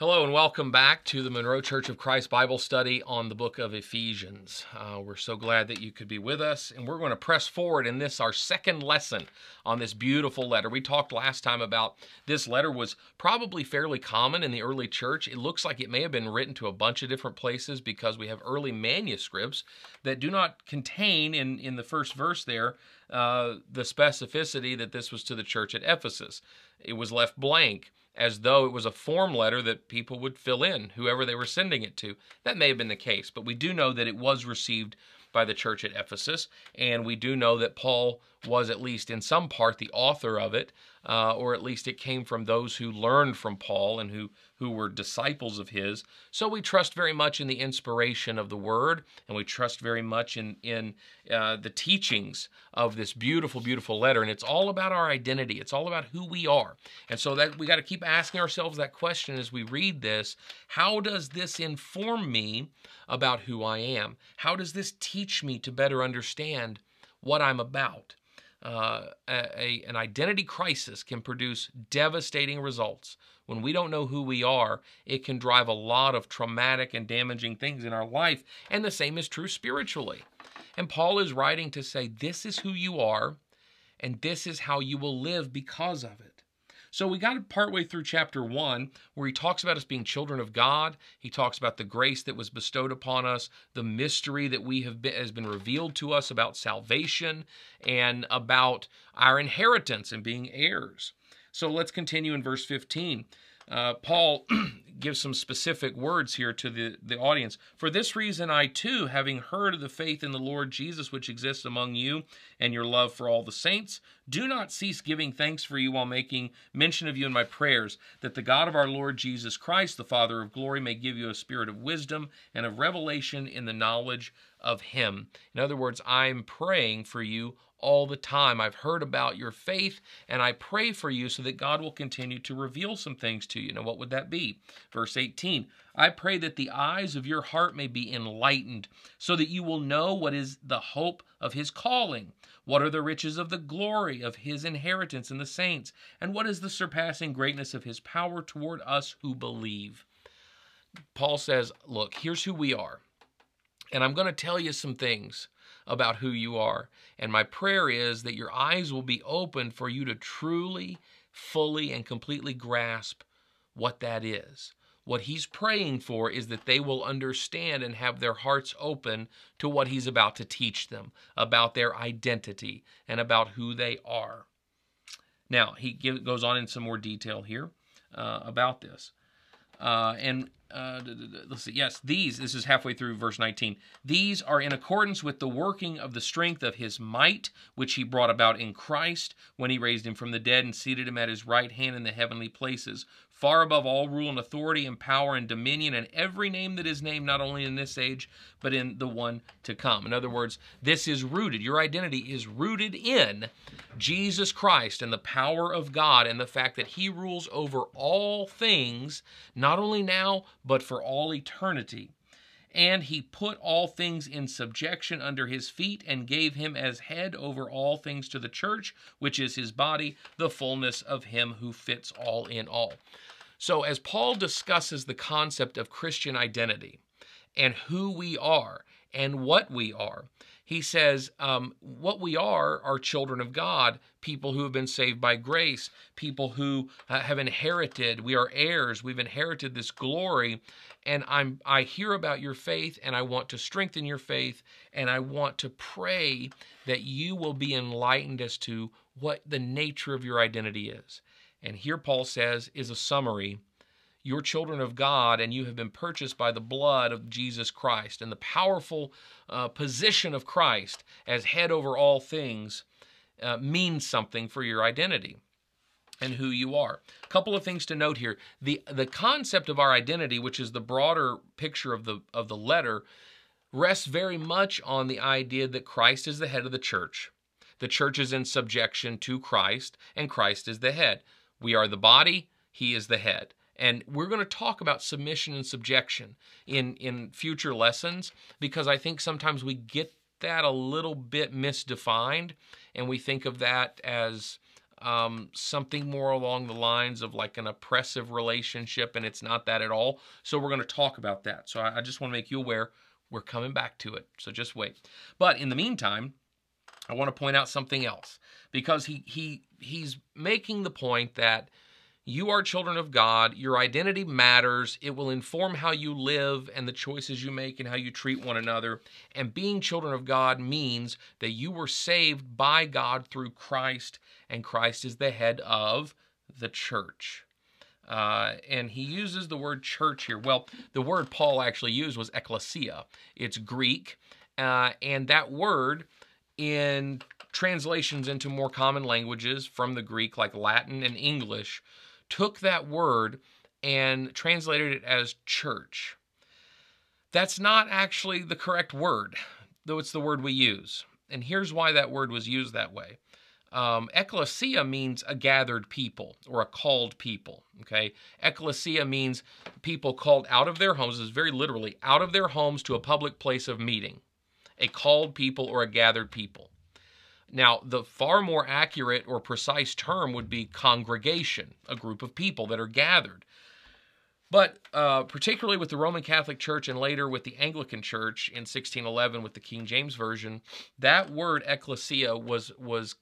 Hello and welcome back to the Monroe Church of Christ Bible study on the book of Ephesians. Uh, we're so glad that you could be with us, and we're going to press forward in this, our second lesson on this beautiful letter. We talked last time about this letter was probably fairly common in the early church. It looks like it may have been written to a bunch of different places because we have early manuscripts that do not contain, in, in the first verse there, uh, the specificity that this was to the church at Ephesus. It was left blank as though it was a form letter that people would fill in, whoever they were sending it to. That may have been the case, but we do know that it was received by the church at Ephesus, and we do know that Paul was at least in some part the author of it, uh, or at least it came from those who learned from Paul and who who were disciples of his. So we trust very much in the inspiration of the Word, and we trust very much in in uh, the teachings of this beautiful, beautiful letter. And it's all about our identity. It's all about who we are. And so that we got to keep asking ourselves that question as we read this: How does this inform me about who I am? How does this teach me to better understand what I'm about? Uh, a, an identity crisis can produce devastating results. When we don't know who we are, it can drive a lot of traumatic and damaging things in our life. And the same is true spiritually. And Paul is writing to say, This is who you are, and this is how you will live because of it. So we got partway through chapter one where he talks about us being children of God. He talks about the grace that was bestowed upon us, the mystery that we have been, has been revealed to us about salvation and about our inheritance and being heirs. So let's continue in verse 15. Uh, Paul gives some specific words here to the, the audience. For this reason, I too, having heard of the faith in the Lord Jesus which exists among you and your love for all the saints, do not cease giving thanks for you while making mention of you in my prayers, that the God of our Lord Jesus Christ, the Father of glory, may give you a spirit of wisdom and of revelation in the knowledge of him. In other words, I'm praying for you all the time. I've heard about your faith and I pray for you so that God will continue to reveal some things to you. Now, what would that be? Verse 18 I pray that the eyes of your heart may be enlightened so that you will know what is the hope of his calling. What are the riches of the glory of his inheritance in the saints? And what is the surpassing greatness of his power toward us who believe? Paul says, Look, here's who we are. And I'm going to tell you some things about who you are. And my prayer is that your eyes will be open for you to truly, fully, and completely grasp what that is. What he's praying for is that they will understand and have their hearts open to what he's about to teach them about their identity and about who they are. Now, he goes on in some more detail here uh, about this. Uh, and uh, let's see. Yes, these, this is halfway through verse 19. These are in accordance with the working of the strength of his might, which he brought about in Christ when he raised him from the dead and seated him at his right hand in the heavenly places, far above all rule and authority and power and dominion and every name that is named, not only in this age, but in the one to come. In other words, this is rooted, your identity is rooted in Jesus Christ and the power of God and the fact that he rules over all things, not only now, but for all eternity. And he put all things in subjection under his feet and gave him as head over all things to the church, which is his body, the fullness of him who fits all in all. So, as Paul discusses the concept of Christian identity and who we are and what we are, he says, um, What we are are children of God, people who have been saved by grace, people who uh, have inherited, we are heirs, we've inherited this glory. And I'm, I hear about your faith and I want to strengthen your faith and I want to pray that you will be enlightened as to what the nature of your identity is. And here Paul says is a summary you're children of God and you have been purchased by the blood of Jesus Christ and the powerful uh, position of Christ as head over all things uh, means something for your identity and who you are. A couple of things to note here. The the concept of our identity, which is the broader picture of the of the letter, rests very much on the idea that Christ is the head of the church. The church is in subjection to Christ and Christ is the head. We are the body, he is the head. And we're going to talk about submission and subjection in, in future lessons because I think sometimes we get that a little bit misdefined and we think of that as um, something more along the lines of like an oppressive relationship, and it's not that at all. So we're going to talk about that. So I, I just want to make you aware we're coming back to it. So just wait. But in the meantime, I want to point out something else because he he he's making the point that you are children of God. Your identity matters. It will inform how you live and the choices you make and how you treat one another. And being children of God means that you were saved by God through Christ, and Christ is the head of the church. Uh, and he uses the word church here. Well, the word Paul actually used was ecclesia. It's Greek, uh, and that word in translations into more common languages from the Greek, like Latin and English, took that word and translated it as church. That's not actually the correct word, though it's the word we use. And here's why that word was used that way. Um, ecclesia means a gathered people or a called people. Okay, ecclesia means people called out of their homes. Is very literally out of their homes to a public place of meeting, a called people or a gathered people. Now, the far more accurate or precise term would be congregation, a group of people that are gathered. But uh, particularly with the Roman Catholic Church and later with the Anglican Church in 1611 with the King James Version, that word ecclesia was was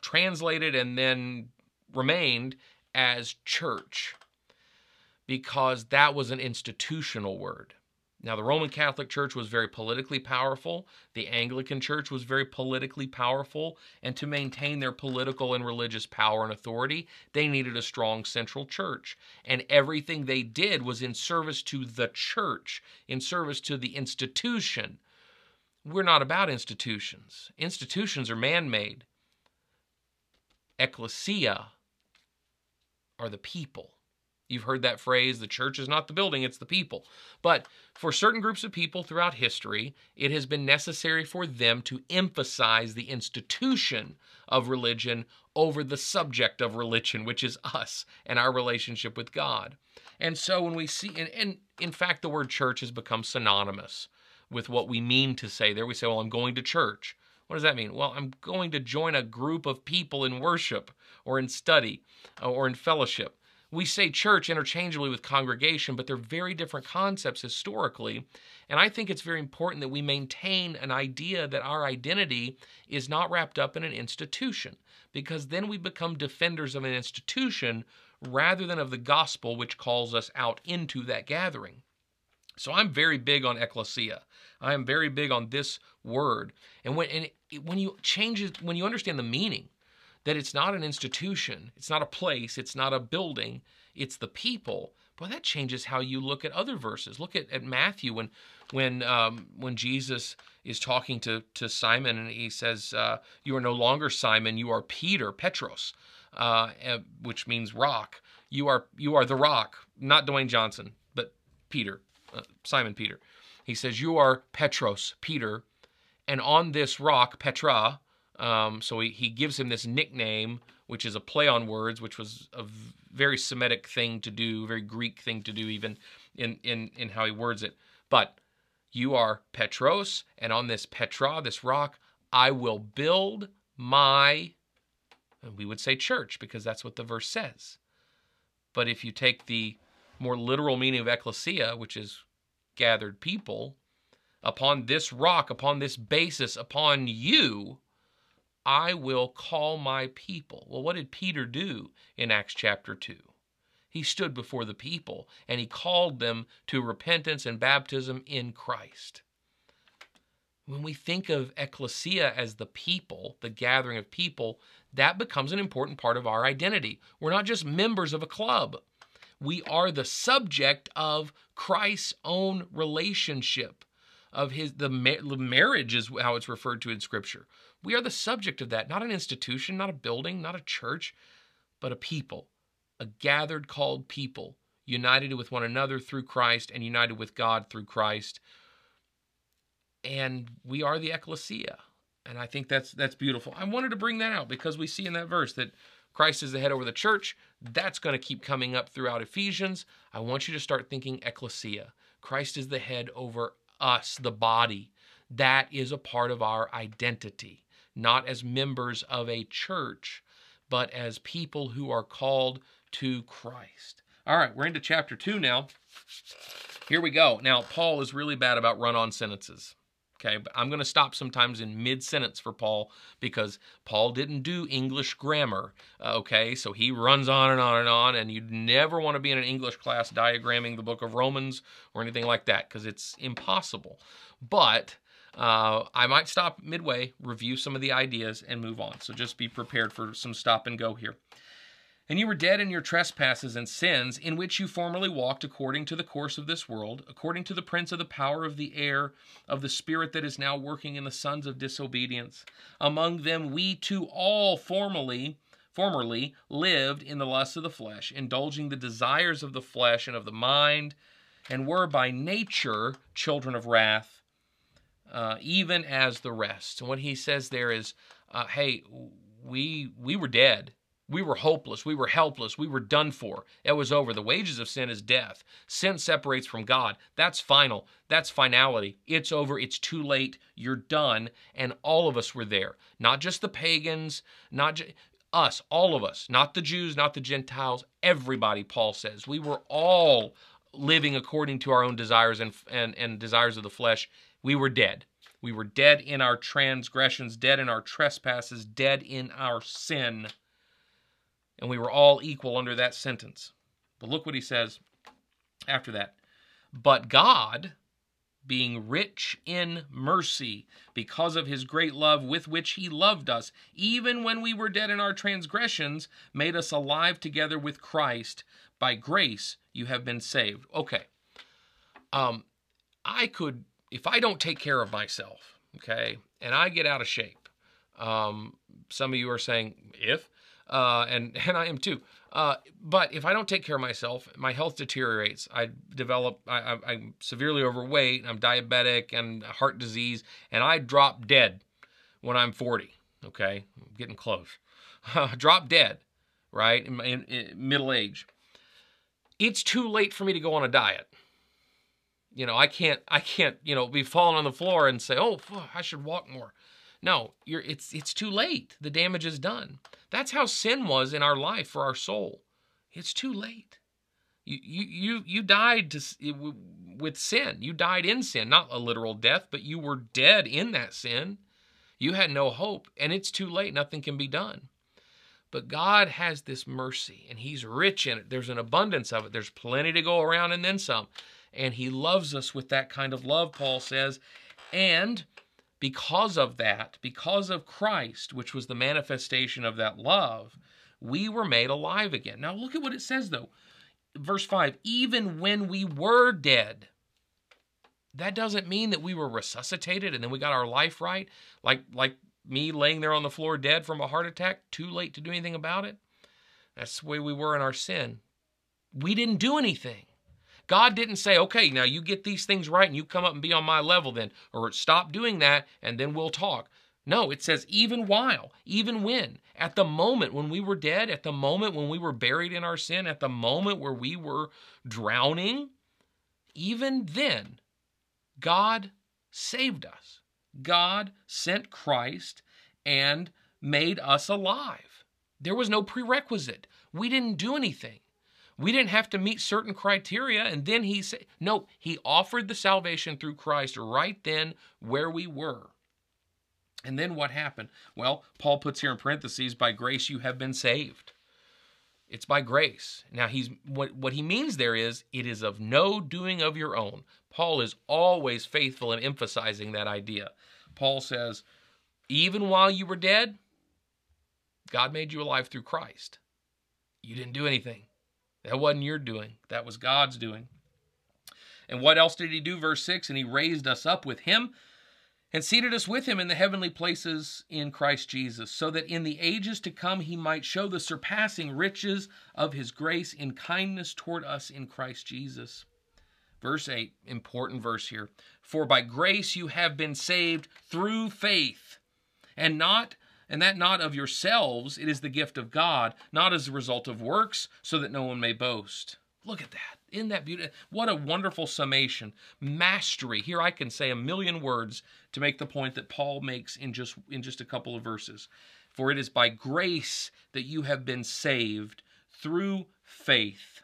translated and then remained as church because that was an institutional word. Now, the Roman Catholic Church was very politically powerful. The Anglican Church was very politically powerful. And to maintain their political and religious power and authority, they needed a strong central church. And everything they did was in service to the church, in service to the institution. We're not about institutions, institutions are man made. Ecclesia are the people. You've heard that phrase the church is not the building, it's the people. But for certain groups of people throughout history, it has been necessary for them to emphasize the institution of religion over the subject of religion, which is us and our relationship with God. And so when we see, and, and in fact, the word church has become synonymous with what we mean to say there. We say, well, I'm going to church. What does that mean? Well, I'm going to join a group of people in worship or in study or in fellowship we say church interchangeably with congregation, but they're very different concepts historically. And I think it's very important that we maintain an idea that our identity is not wrapped up in an institution, because then we become defenders of an institution rather than of the gospel, which calls us out into that gathering. So I'm very big on ecclesia. I am very big on this word. And when and when you change it, when you understand the meaning, that it's not an institution, it's not a place, it's not a building, it's the people. Boy, that changes how you look at other verses. Look at, at Matthew when when um, when Jesus is talking to to Simon and he says, uh, "You are no longer Simon, you are Peter, Petros, uh, which means rock. You are you are the rock, not Dwayne Johnson, but Peter, uh, Simon Peter." He says, "You are Petros, Peter, and on this rock, Petra, um, so he, he gives him this nickname, which is a play on words, which was a very Semitic thing to do, very Greek thing to do, even in, in, in how he words it. But you are Petros, and on this Petra, this rock, I will build my, and we would say church, because that's what the verse says. But if you take the more literal meaning of ecclesia, which is gathered people, upon this rock, upon this basis, upon you, I will call my people. Well, what did Peter do in Acts chapter 2? He stood before the people and he called them to repentance and baptism in Christ. When we think of ecclesia as the people, the gathering of people, that becomes an important part of our identity. We're not just members of a club. We are the subject of Christ's own relationship of his the, the marriage is how it's referred to in scripture we are the subject of that, not an institution, not a building, not a church, but a people, a gathered, called people, united with one another through Christ and united with God through Christ. And we are the ecclesia. And I think that's that's beautiful. I wanted to bring that out because we see in that verse that Christ is the head over the church. That's going to keep coming up throughout Ephesians. I want you to start thinking ecclesia. Christ is the head over us, the body. That is a part of our identity not as members of a church, but as people who are called to Christ. All right, we're into chapter 2 now. Here we go. Now, Paul is really bad about run on sentences. Okay, but I'm going to stop sometimes in mid sentence for Paul because Paul didn't do English grammar. Uh, okay, so he runs on and on and on, and you'd never want to be in an English class diagramming the book of Romans or anything like that because it's impossible. But uh, I might stop midway, review some of the ideas, and move on. So just be prepared for some stop and go here. And you were dead in your trespasses and sins, in which you formerly walked according to the course of this world, according to the prince of the power of the air, of the spirit that is now working in the sons of disobedience. Among them we too all formerly formerly lived in the lusts of the flesh, indulging the desires of the flesh and of the mind, and were by nature children of wrath, uh, even as the rest. And what he says there is, uh, hey, we we were dead we were hopeless. We were helpless. We were done for. It was over. The wages of sin is death. Sin separates from God. That's final. That's finality. It's over. It's too late. You're done. And all of us were there. Not just the pagans, not us, all of us, not the Jews, not the Gentiles, everybody, Paul says. We were all living according to our own desires and, and, and desires of the flesh. We were dead. We were dead in our transgressions, dead in our trespasses, dead in our sin and we were all equal under that sentence. But look what he says after that. But God, being rich in mercy, because of his great love with which he loved us, even when we were dead in our transgressions, made us alive together with Christ. By grace you have been saved. Okay. Um, I could, if I don't take care of myself, okay, and I get out of shape, um, some of you are saying, if, uh, and and I am too. Uh, but if I don't take care of myself, my health deteriorates. I develop. I, am severely overweight. I'm diabetic and heart disease, and I drop dead when I'm 40. Okay, I'm getting close. drop dead, right in, in, in middle age. It's too late for me to go on a diet. You know, I can't. I can't. You know, be falling on the floor and say, "Oh, I should walk more." No, it's it's too late. The damage is done. That's how sin was in our life for our soul. It's too late. You you you you died to with sin. You died in sin, not a literal death, but you were dead in that sin. You had no hope, and it's too late. Nothing can be done. But God has this mercy, and He's rich in it. There's an abundance of it. There's plenty to go around, and then some. And He loves us with that kind of love, Paul says. And because of that, because of Christ, which was the manifestation of that love, we were made alive again. Now, look at what it says, though. Verse 5 even when we were dead, that doesn't mean that we were resuscitated and then we got our life right, like, like me laying there on the floor dead from a heart attack, too late to do anything about it. That's the way we were in our sin. We didn't do anything. God didn't say, okay, now you get these things right and you come up and be on my level then, or stop doing that and then we'll talk. No, it says, even while, even when, at the moment when we were dead, at the moment when we were buried in our sin, at the moment where we were drowning, even then, God saved us. God sent Christ and made us alive. There was no prerequisite. We didn't do anything. We didn't have to meet certain criteria. And then he said, no, he offered the salvation through Christ right then where we were. And then what happened? Well, Paul puts here in parentheses, by grace you have been saved. It's by grace. Now he's what what he means there is it is of no doing of your own. Paul is always faithful in emphasizing that idea. Paul says, even while you were dead, God made you alive through Christ. You didn't do anything. That wasn't your doing, that was God's doing. And what else did he do? Verse 6 And he raised us up with him and seated us with him in the heavenly places in Christ Jesus, so that in the ages to come he might show the surpassing riches of his grace in kindness toward us in Christ Jesus. Verse 8, important verse here. For by grace you have been saved through faith, and not and that not of yourselves, it is the gift of God, not as a result of works, so that no one may boast. Look at that. Isn't that beautiful? What a wonderful summation. Mastery. Here I can say a million words to make the point that Paul makes in just in just a couple of verses. For it is by grace that you have been saved through faith,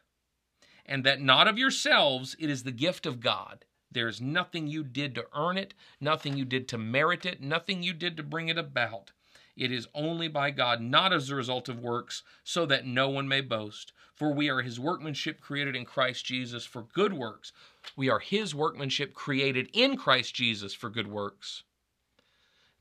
and that not of yourselves, it is the gift of God. There is nothing you did to earn it, nothing you did to merit it, nothing you did to bring it about. It is only by God, not as a result of works, so that no one may boast. For we are his workmanship created in Christ Jesus for good works. We are his workmanship created in Christ Jesus for good works.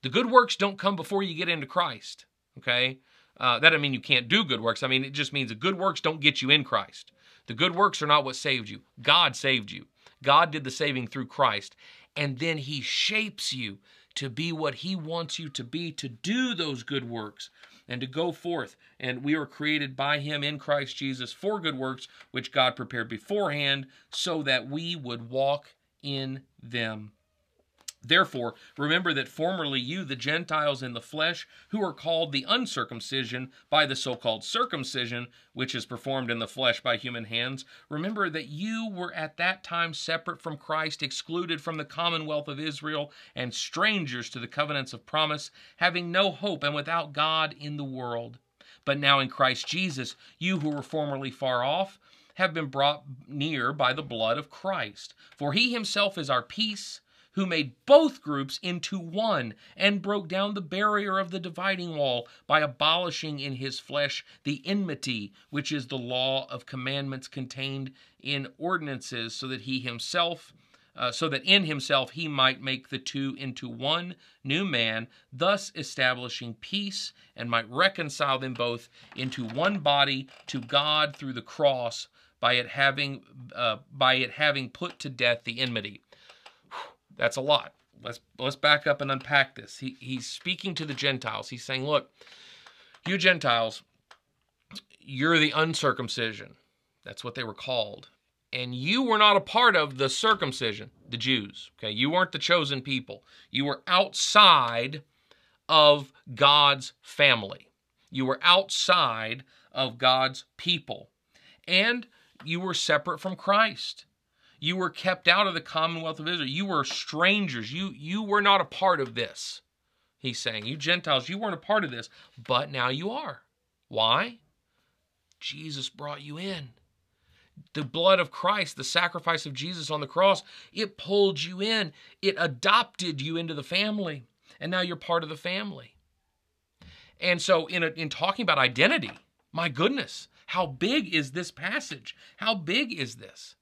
The good works don't come before you get into Christ, okay? Uh, that doesn't mean you can't do good works. I mean, it just means the good works don't get you in Christ. The good works are not what saved you. God saved you. God did the saving through Christ. And then He shapes you to be what He wants you to be, to do those good works and to go forth. And we are created by Him in Christ Jesus for good works, which God prepared beforehand so that we would walk in them. Therefore, remember that formerly you, the Gentiles in the flesh, who are called the uncircumcision by the so called circumcision, which is performed in the flesh by human hands, remember that you were at that time separate from Christ, excluded from the commonwealth of Israel, and strangers to the covenants of promise, having no hope and without God in the world. But now in Christ Jesus, you who were formerly far off, have been brought near by the blood of Christ. For he himself is our peace who made both groups into one and broke down the barrier of the dividing wall by abolishing in his flesh the enmity, which is the law of commandments contained in ordinances, so that he himself. Uh, so that in himself he might make the two into one new man, thus establishing peace, and might reconcile them both into one body to God through the cross, by it having uh, by it having put to death the enmity. That's a lot. Let's let's back up and unpack this. He he's speaking to the Gentiles. He's saying, "Look, you Gentiles, you're the uncircumcision. That's what they were called. And you were not a part of the circumcision, the Jews. Okay, you weren't the chosen people. You were outside of God's family. You were outside of God's people. And you were separate from Christ. You were kept out of the commonwealth of Israel. You were strangers. You you were not a part of this. He's saying, you Gentiles, you weren't a part of this, but now you are. Why? Jesus brought you in. The blood of Christ, the sacrifice of Jesus on the cross, it pulled you in. It adopted you into the family. And now you're part of the family. And so, in, a, in talking about identity, my goodness, how big is this passage? How big is this?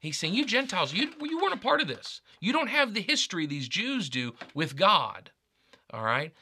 He's saying, You Gentiles, you, you weren't a part of this. You don't have the history these Jews do with God. All right?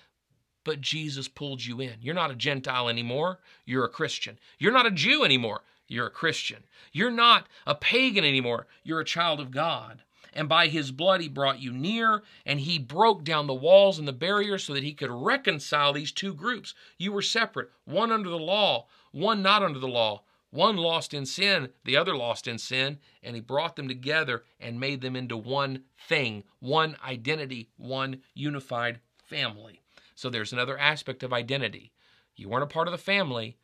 But Jesus pulled you in. You're not a Gentile anymore. You're a Christian. You're not a Jew anymore. You're a Christian. You're not a pagan anymore. You're a child of God. And by his blood, he brought you near, and he broke down the walls and the barriers so that he could reconcile these two groups. You were separate, one under the law, one not under the law. One lost in sin, the other lost in sin, and he brought them together and made them into one thing, one identity, one unified family. So there's another aspect of identity. You weren't a part of the family,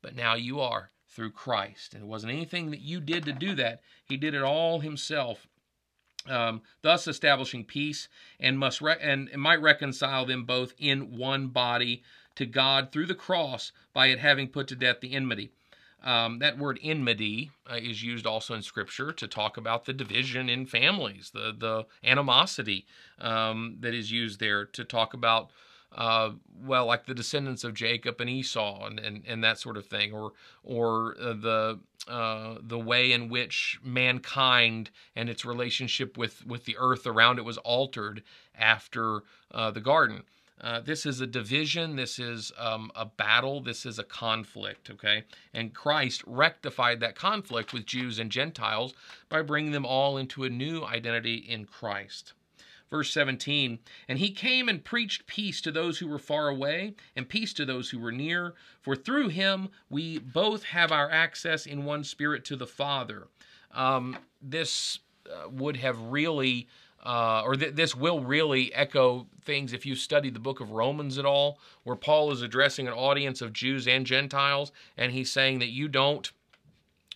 but now you are through Christ. And it wasn't anything that you did to do that, He did it all Himself. Um, thus establishing peace and must re- and might reconcile them both in one body to God through the cross by it having put to death the enmity. Um, that word enmity uh, is used also in Scripture to talk about the division in families, the the animosity um, that is used there to talk about, uh, well, like the descendants of Jacob and Esau and, and, and that sort of thing, or or uh, the uh, the way in which mankind and its relationship with with the earth around it was altered after uh, the garden. Uh, this is a division. This is um, a battle. This is a conflict, okay? And Christ rectified that conflict with Jews and Gentiles by bringing them all into a new identity in Christ. Verse 17, and he came and preached peace to those who were far away and peace to those who were near, for through him we both have our access in one spirit to the Father. Um, this uh, would have really uh, or th- this will really echo things if you study the book of Romans at all, where Paul is addressing an audience of Jews and Gentiles, and he's saying that you don't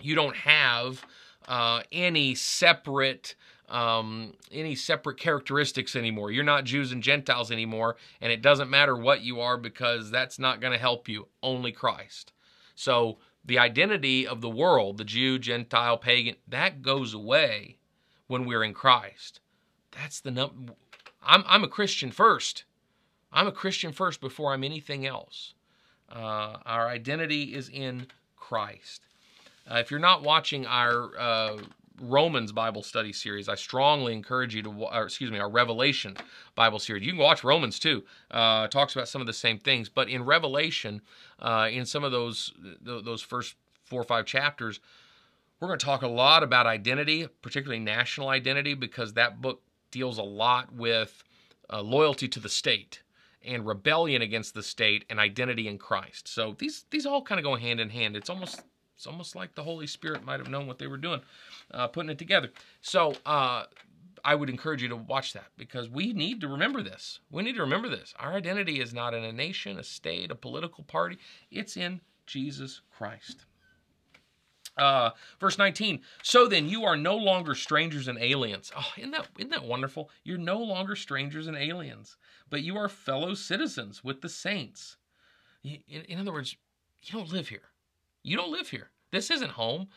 you don't have uh, any separate um, any separate characteristics anymore. You're not Jews and Gentiles anymore, and it doesn't matter what you are because that's not going to help you. Only Christ. So the identity of the world, the Jew, Gentile, pagan, that goes away when we're in Christ. That's the num. I'm I'm a Christian first. I'm a Christian first before I'm anything else. Uh, our identity is in Christ. Uh, if you're not watching our uh, Romans Bible study series, I strongly encourage you to, or excuse me, our Revelation Bible series. You can watch Romans too. Uh, talks about some of the same things, but in Revelation, uh, in some of those those first four or five chapters, we're going to talk a lot about identity, particularly national identity, because that book deals a lot with uh, loyalty to the state and rebellion against the state and identity in Christ. So these these all kind of go hand in hand. It's almost it's almost like the Holy Spirit might have known what they were doing, uh, putting it together. So uh, I would encourage you to watch that because we need to remember this. We need to remember this. Our identity is not in a nation, a state, a political party. It's in Jesus Christ. Uh, verse 19. So then, you are no longer strangers and aliens. Oh, isn't that isn't that wonderful? You're no longer strangers and aliens, but you are fellow citizens with the saints. In, in other words, you don't live here. You don't live here. This isn't home.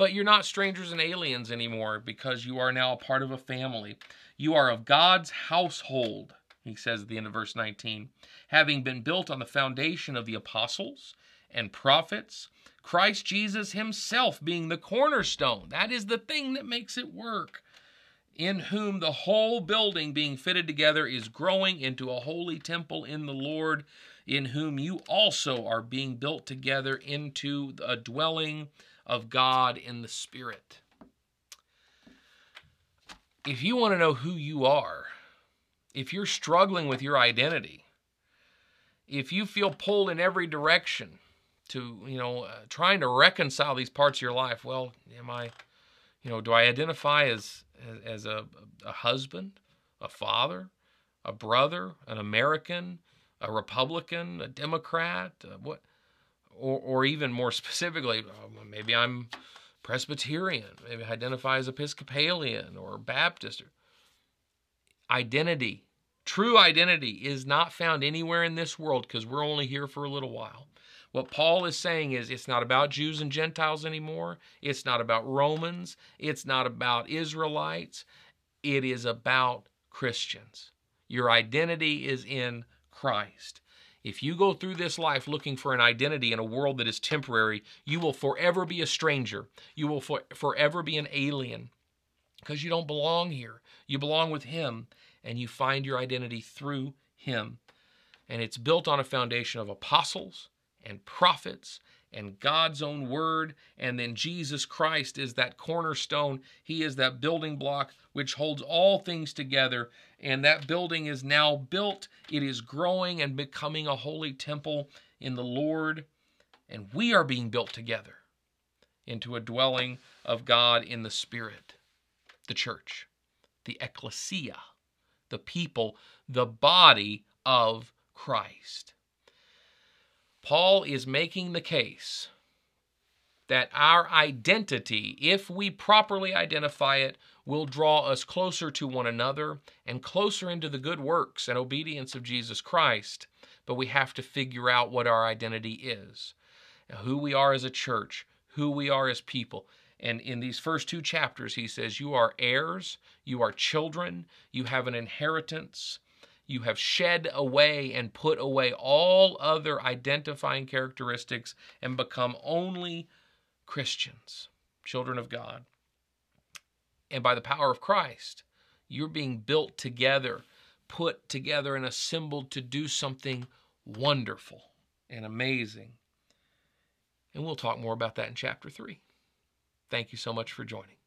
But you're not strangers and aliens anymore because you are now a part of a family. You are of God's household, he says at the end of verse 19, having been built on the foundation of the apostles and prophets Christ Jesus himself being the cornerstone. That is the thing that makes it work. In whom the whole building being fitted together is growing into a holy temple in the Lord, in whom you also are being built together into a dwelling of God in the Spirit. If you want to know who you are, if you're struggling with your identity, if you feel pulled in every direction, to you know uh, trying to reconcile these parts of your life. Well am i you know do i identify as as, a, a husband a father a brother an american a republican a democrat uh, what or, or even more specifically uh, maybe i'm presbyterian maybe i identify as episcopalian or baptist. Identity true identity is not found anywhere in this world because we're only here for a little while what Paul is saying is it's not about Jews and Gentiles anymore. It's not about Romans. It's not about Israelites. It is about Christians. Your identity is in Christ. If you go through this life looking for an identity in a world that is temporary, you will forever be a stranger. You will for, forever be an alien because you don't belong here. You belong with Him and you find your identity through Him. And it's built on a foundation of apostles and prophets and God's own word. And then Jesus Christ is that cornerstone. He is that building block which holds all things together. And that building is now built. It is growing and becoming a holy temple in the Lord. And we are being built together into a dwelling of God in the Spirit, the church, the ecclesia, the people, the body of Christ. Paul is making the case that our identity, if we properly identify it, will draw us closer to one another and closer into the good works and obedience of Jesus Christ. But we have to figure out what our identity is who we are as a church, who we are as people. And in these first two chapters, he says, You are heirs, you are children, you have an inheritance you have shed away and put away all other identifying characteristics and become only Christians, children of God. And by the power of Christ, you're being built together, put together, and assembled to do something wonderful and amazing. And we'll talk more about that in chapter 3. Thank you so much for joining.